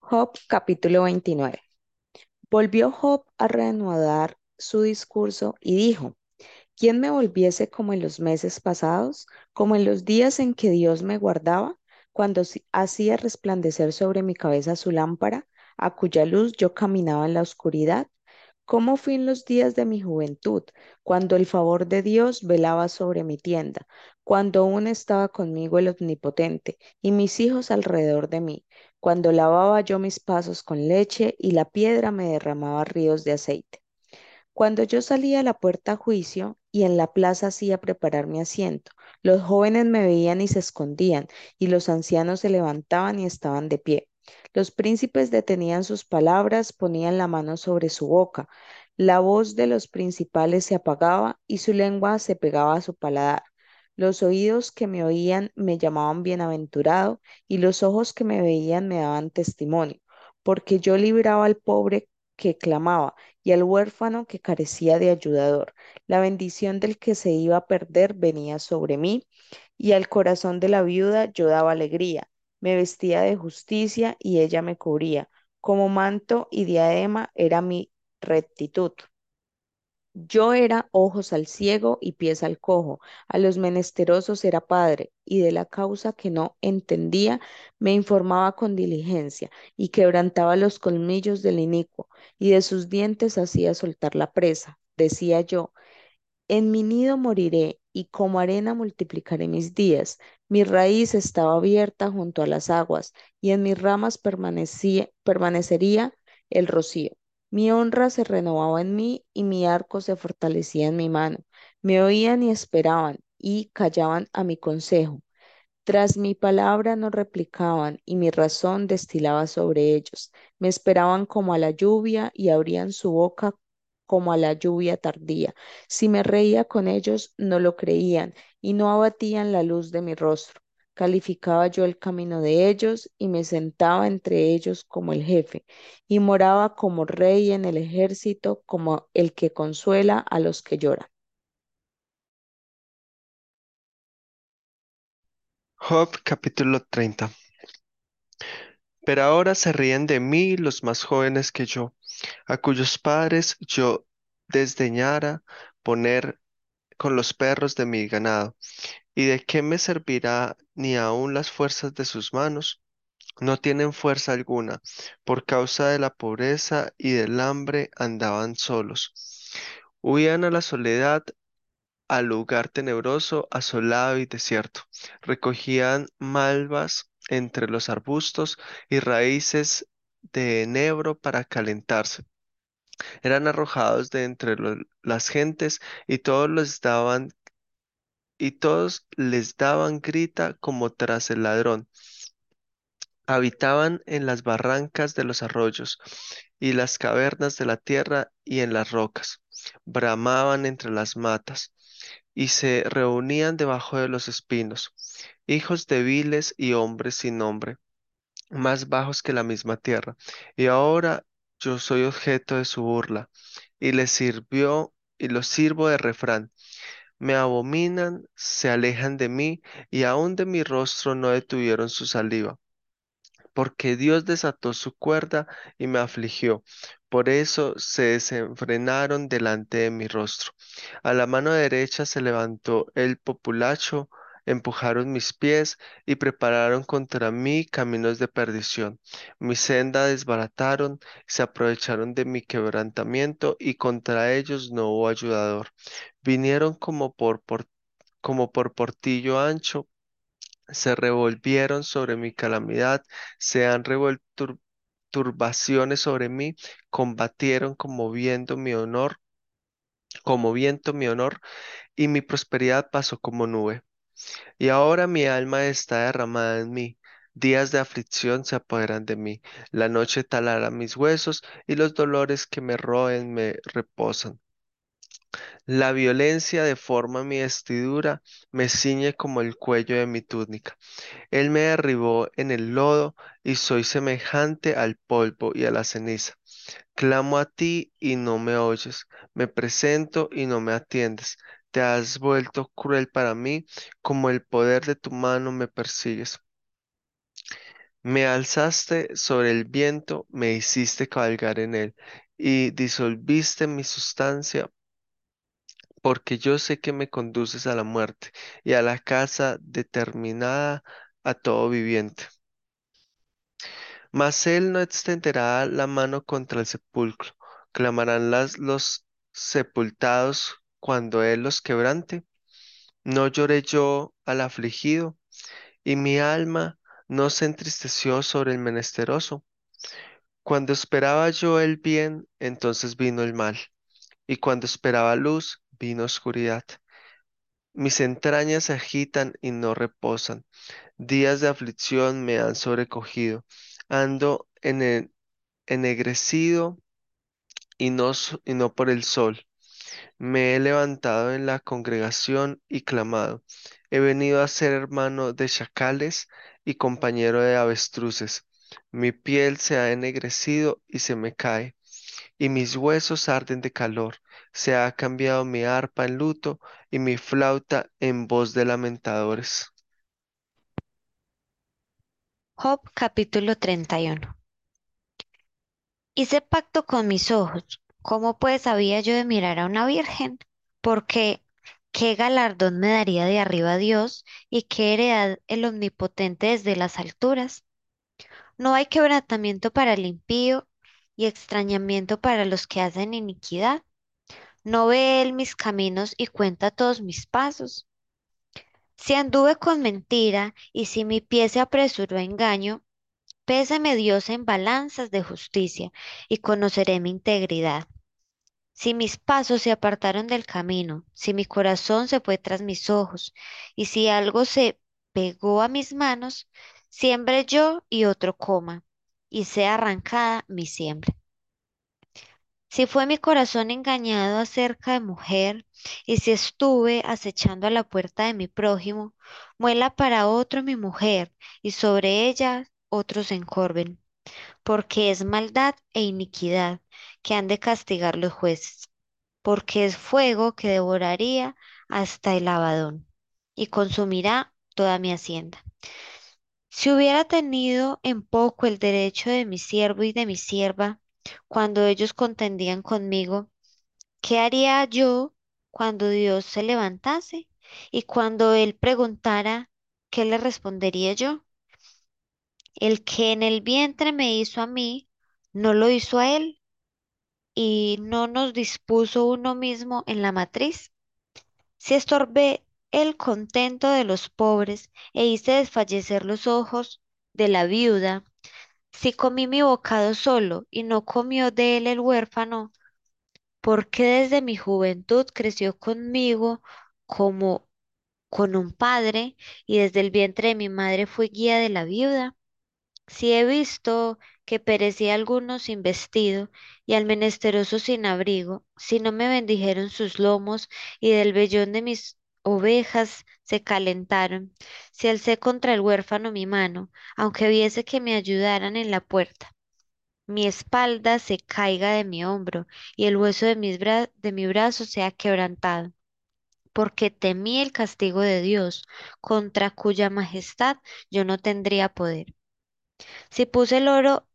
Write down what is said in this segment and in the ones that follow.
Job capítulo 29. Volvió Job a reanudar su discurso y dijo, ¿quién me volviese como en los meses pasados, como en los días en que Dios me guardaba, cuando hacía resplandecer sobre mi cabeza su lámpara, a cuya luz yo caminaba en la oscuridad? ¿Cómo fui en los días de mi juventud, cuando el favor de Dios velaba sobre mi tienda, cuando aún estaba conmigo el Omnipotente y mis hijos alrededor de mí, cuando lavaba yo mis pasos con leche y la piedra me derramaba ríos de aceite? Cuando yo salía a la puerta a juicio y en la plaza hacía preparar mi asiento, los jóvenes me veían y se escondían, y los ancianos se levantaban y estaban de pie. Los príncipes detenían sus palabras, ponían la mano sobre su boca. La voz de los principales se apagaba y su lengua se pegaba a su paladar. Los oídos que me oían me llamaban bienaventurado y los ojos que me veían me daban testimonio, porque yo libraba al pobre que clamaba y al huérfano que carecía de ayudador. La bendición del que se iba a perder venía sobre mí, y al corazón de la viuda yo daba alegría. Me vestía de justicia y ella me cubría. Como manto y diadema era mi rectitud. Yo era ojos al ciego y pies al cojo, a los menesterosos era padre, y de la causa que no entendía me informaba con diligencia, y quebrantaba los colmillos del inicuo, y de sus dientes hacía soltar la presa. Decía yo, en mi nido moriré, y como arena multiplicaré mis días. Mi raíz estaba abierta junto a las aguas, y en mis ramas permanecía, permanecería el rocío. Mi honra se renovaba en mí, y mi arco se fortalecía en mi mano. Me oían y esperaban, y callaban a mi consejo. Tras mi palabra no replicaban, y mi razón destilaba sobre ellos. Me esperaban como a la lluvia, y abrían su boca como a la lluvia tardía. Si me reía con ellos, no lo creían, y no abatían la luz de mi rostro. Calificaba yo el camino de ellos, y me sentaba entre ellos como el jefe, y moraba como rey en el ejército, como el que consuela a los que lloran. Job capítulo 30. Pero ahora se ríen de mí los más jóvenes que yo, a cuyos padres yo desdeñara poner con los perros de mi ganado. ¿Y de qué me servirá ni aun las fuerzas de sus manos? No tienen fuerza alguna, por causa de la pobreza y del hambre andaban solos. Huían a la soledad al lugar tenebroso, asolado y desierto. Recogían malvas entre los arbustos y raíces de enebro para calentarse. Eran arrojados de entre las gentes y todos les daban y todos les daban grita como tras el ladrón. Habitaban en las barrancas de los arroyos y las cavernas de la tierra y en las rocas. Bramaban entre las matas y se reunían debajo de los espinos, hijos débiles y hombres sin nombre, más bajos que la misma tierra. Y ahora yo soy objeto de su burla, y les sirvió y los sirvo de refrán. Me abominan, se alejan de mí, y aun de mi rostro no detuvieron su saliva porque Dios desató su cuerda y me afligió. Por eso se desenfrenaron delante de mi rostro. A la mano derecha se levantó el populacho, empujaron mis pies y prepararon contra mí caminos de perdición. Mi senda desbarataron, se aprovecharon de mi quebrantamiento y contra ellos no hubo ayudador. Vinieron como por, por- como por portillo ancho se revolvieron sobre mi calamidad, se han revuelto tur- turbaciones sobre mí, combatieron como viento mi honor, como viento mi honor, y mi prosperidad pasó como nube. Y ahora mi alma está derramada en mí. Días de aflicción se apoderan de mí. La noche talará mis huesos y los dolores que me roen me reposan. La violencia deforma mi vestidura, me ciñe como el cuello de mi túnica. Él me derribó en el lodo y soy semejante al polvo y a la ceniza. Clamo a ti y no me oyes, me presento y no me atiendes. Te has vuelto cruel para mí, como el poder de tu mano me persigues. Me alzaste sobre el viento, me hiciste cabalgar en él, y disolviste mi sustancia, porque yo sé que me conduces a la muerte y a la casa determinada a todo viviente. Mas él no extenderá la mano contra el sepulcro. Clamarán las, los sepultados cuando él los quebrante. No lloré yo al afligido, y mi alma no se entristeció sobre el menesteroso. Cuando esperaba yo el bien, entonces vino el mal, y cuando esperaba luz, vino oscuridad. Mis entrañas se agitan y no reposan. Días de aflicción me han sobrecogido. Ando ene- ennegrecido y no, y no por el sol. Me he levantado en la congregación y clamado. He venido a ser hermano de chacales y compañero de avestruces. Mi piel se ha ennegrecido y se me cae, y mis huesos arden de calor. Se ha cambiado mi arpa en luto y mi flauta en voz de lamentadores. Job capítulo 31. Hice pacto con mis ojos. ¿Cómo pues había yo de mirar a una virgen? Porque qué galardón me daría de arriba Dios y qué heredad el omnipotente desde las alturas. No hay quebrantamiento para el impío y extrañamiento para los que hacen iniquidad. No ve él mis caminos y cuenta todos mis pasos. Si anduve con mentira y si mi pie se apresuró a engaño, Pésame Dios en balanzas de justicia y conoceré mi integridad. Si mis pasos se apartaron del camino, si mi corazón se fue tras mis ojos, y si algo se pegó a mis manos, siembre yo y otro coma, y sea arrancada mi siembra. Si fue mi corazón engañado acerca de mujer, y si estuve acechando a la puerta de mi prójimo, muela para otro mi mujer, y sobre ella otros encorven porque es maldad e iniquidad que han de castigar los jueces, porque es fuego que devoraría hasta el abadón y consumirá toda mi hacienda. Si hubiera tenido en poco el derecho de mi siervo y de mi sierva, cuando ellos contendían conmigo, ¿qué haría yo cuando Dios se levantase? Y cuando él preguntara, ¿qué le respondería yo? El que en el vientre me hizo a mí, no lo hizo a él, y no nos dispuso uno mismo en la matriz. Si estorbé el contento de los pobres e hice desfallecer los ojos de la viuda, si comí mi bocado solo y no comió de él el huérfano, porque desde mi juventud creció conmigo como con un padre, y desde el vientre de mi madre fui guía de la viuda. Si he visto que perecía alguno sin vestido y al menesteroso sin abrigo, si no me bendijeron sus lomos y del vellón de mis ovejas se calentaron, si alcé contra el huérfano mi mano, aunque viese que me ayudaran en la puerta, mi espalda se caiga de mi hombro y el hueso de, mis bra- de mi brazo sea quebrantado. Porque temí el castigo de Dios, contra cuya majestad yo no tendría poder. Si puse el oro,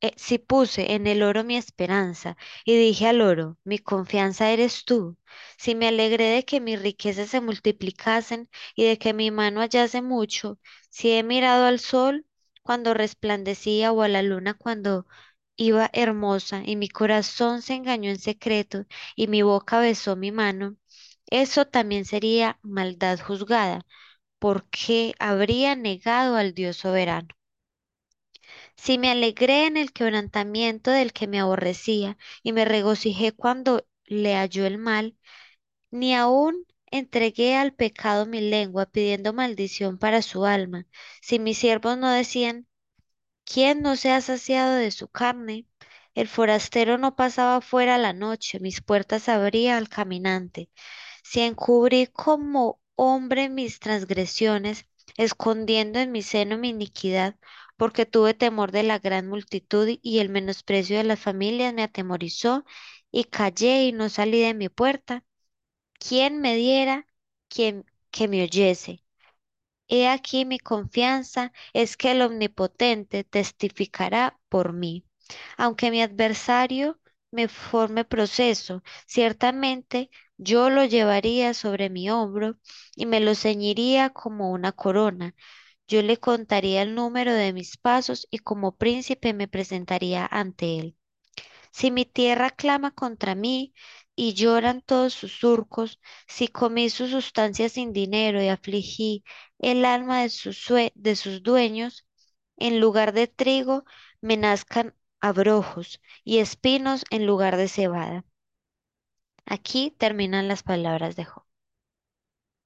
eh, si puse en el oro mi esperanza y dije al oro, mi confianza eres tú. Si me alegré de que mis riquezas se multiplicasen y de que mi mano hallase mucho, si he mirado al sol cuando resplandecía o a la luna cuando iba hermosa y mi corazón se engañó en secreto y mi boca besó mi mano, eso también sería maldad juzgada, porque habría negado al Dios soberano. Si me alegré en el quebrantamiento del que me aborrecía y me regocijé cuando le halló el mal, ni aun entregué al pecado mi lengua pidiendo maldición para su alma. Si mis siervos no decían, ¿quién no se ha saciado de su carne? El forastero no pasaba fuera la noche, mis puertas abría al caminante. Si encubrí como hombre mis transgresiones, escondiendo en mi seno mi iniquidad, porque tuve temor de la gran multitud y el menosprecio de las familias me atemorizó, y callé y no salí de mi puerta. ¿Quién me diera quien que me oyese? He aquí mi confianza es que el Omnipotente testificará por mí. Aunque mi adversario me forme proceso, ciertamente yo lo llevaría sobre mi hombro y me lo ceñiría como una corona. Yo le contaría el número de mis pasos y como príncipe me presentaría ante él. Si mi tierra clama contra mí y lloran todos sus surcos, si comí su sustancia sin dinero y afligí el alma de sus, dueños, en lugar de trigo me nazcan abrojos y espinos en lugar de cebada. Aquí terminan las palabras de Job.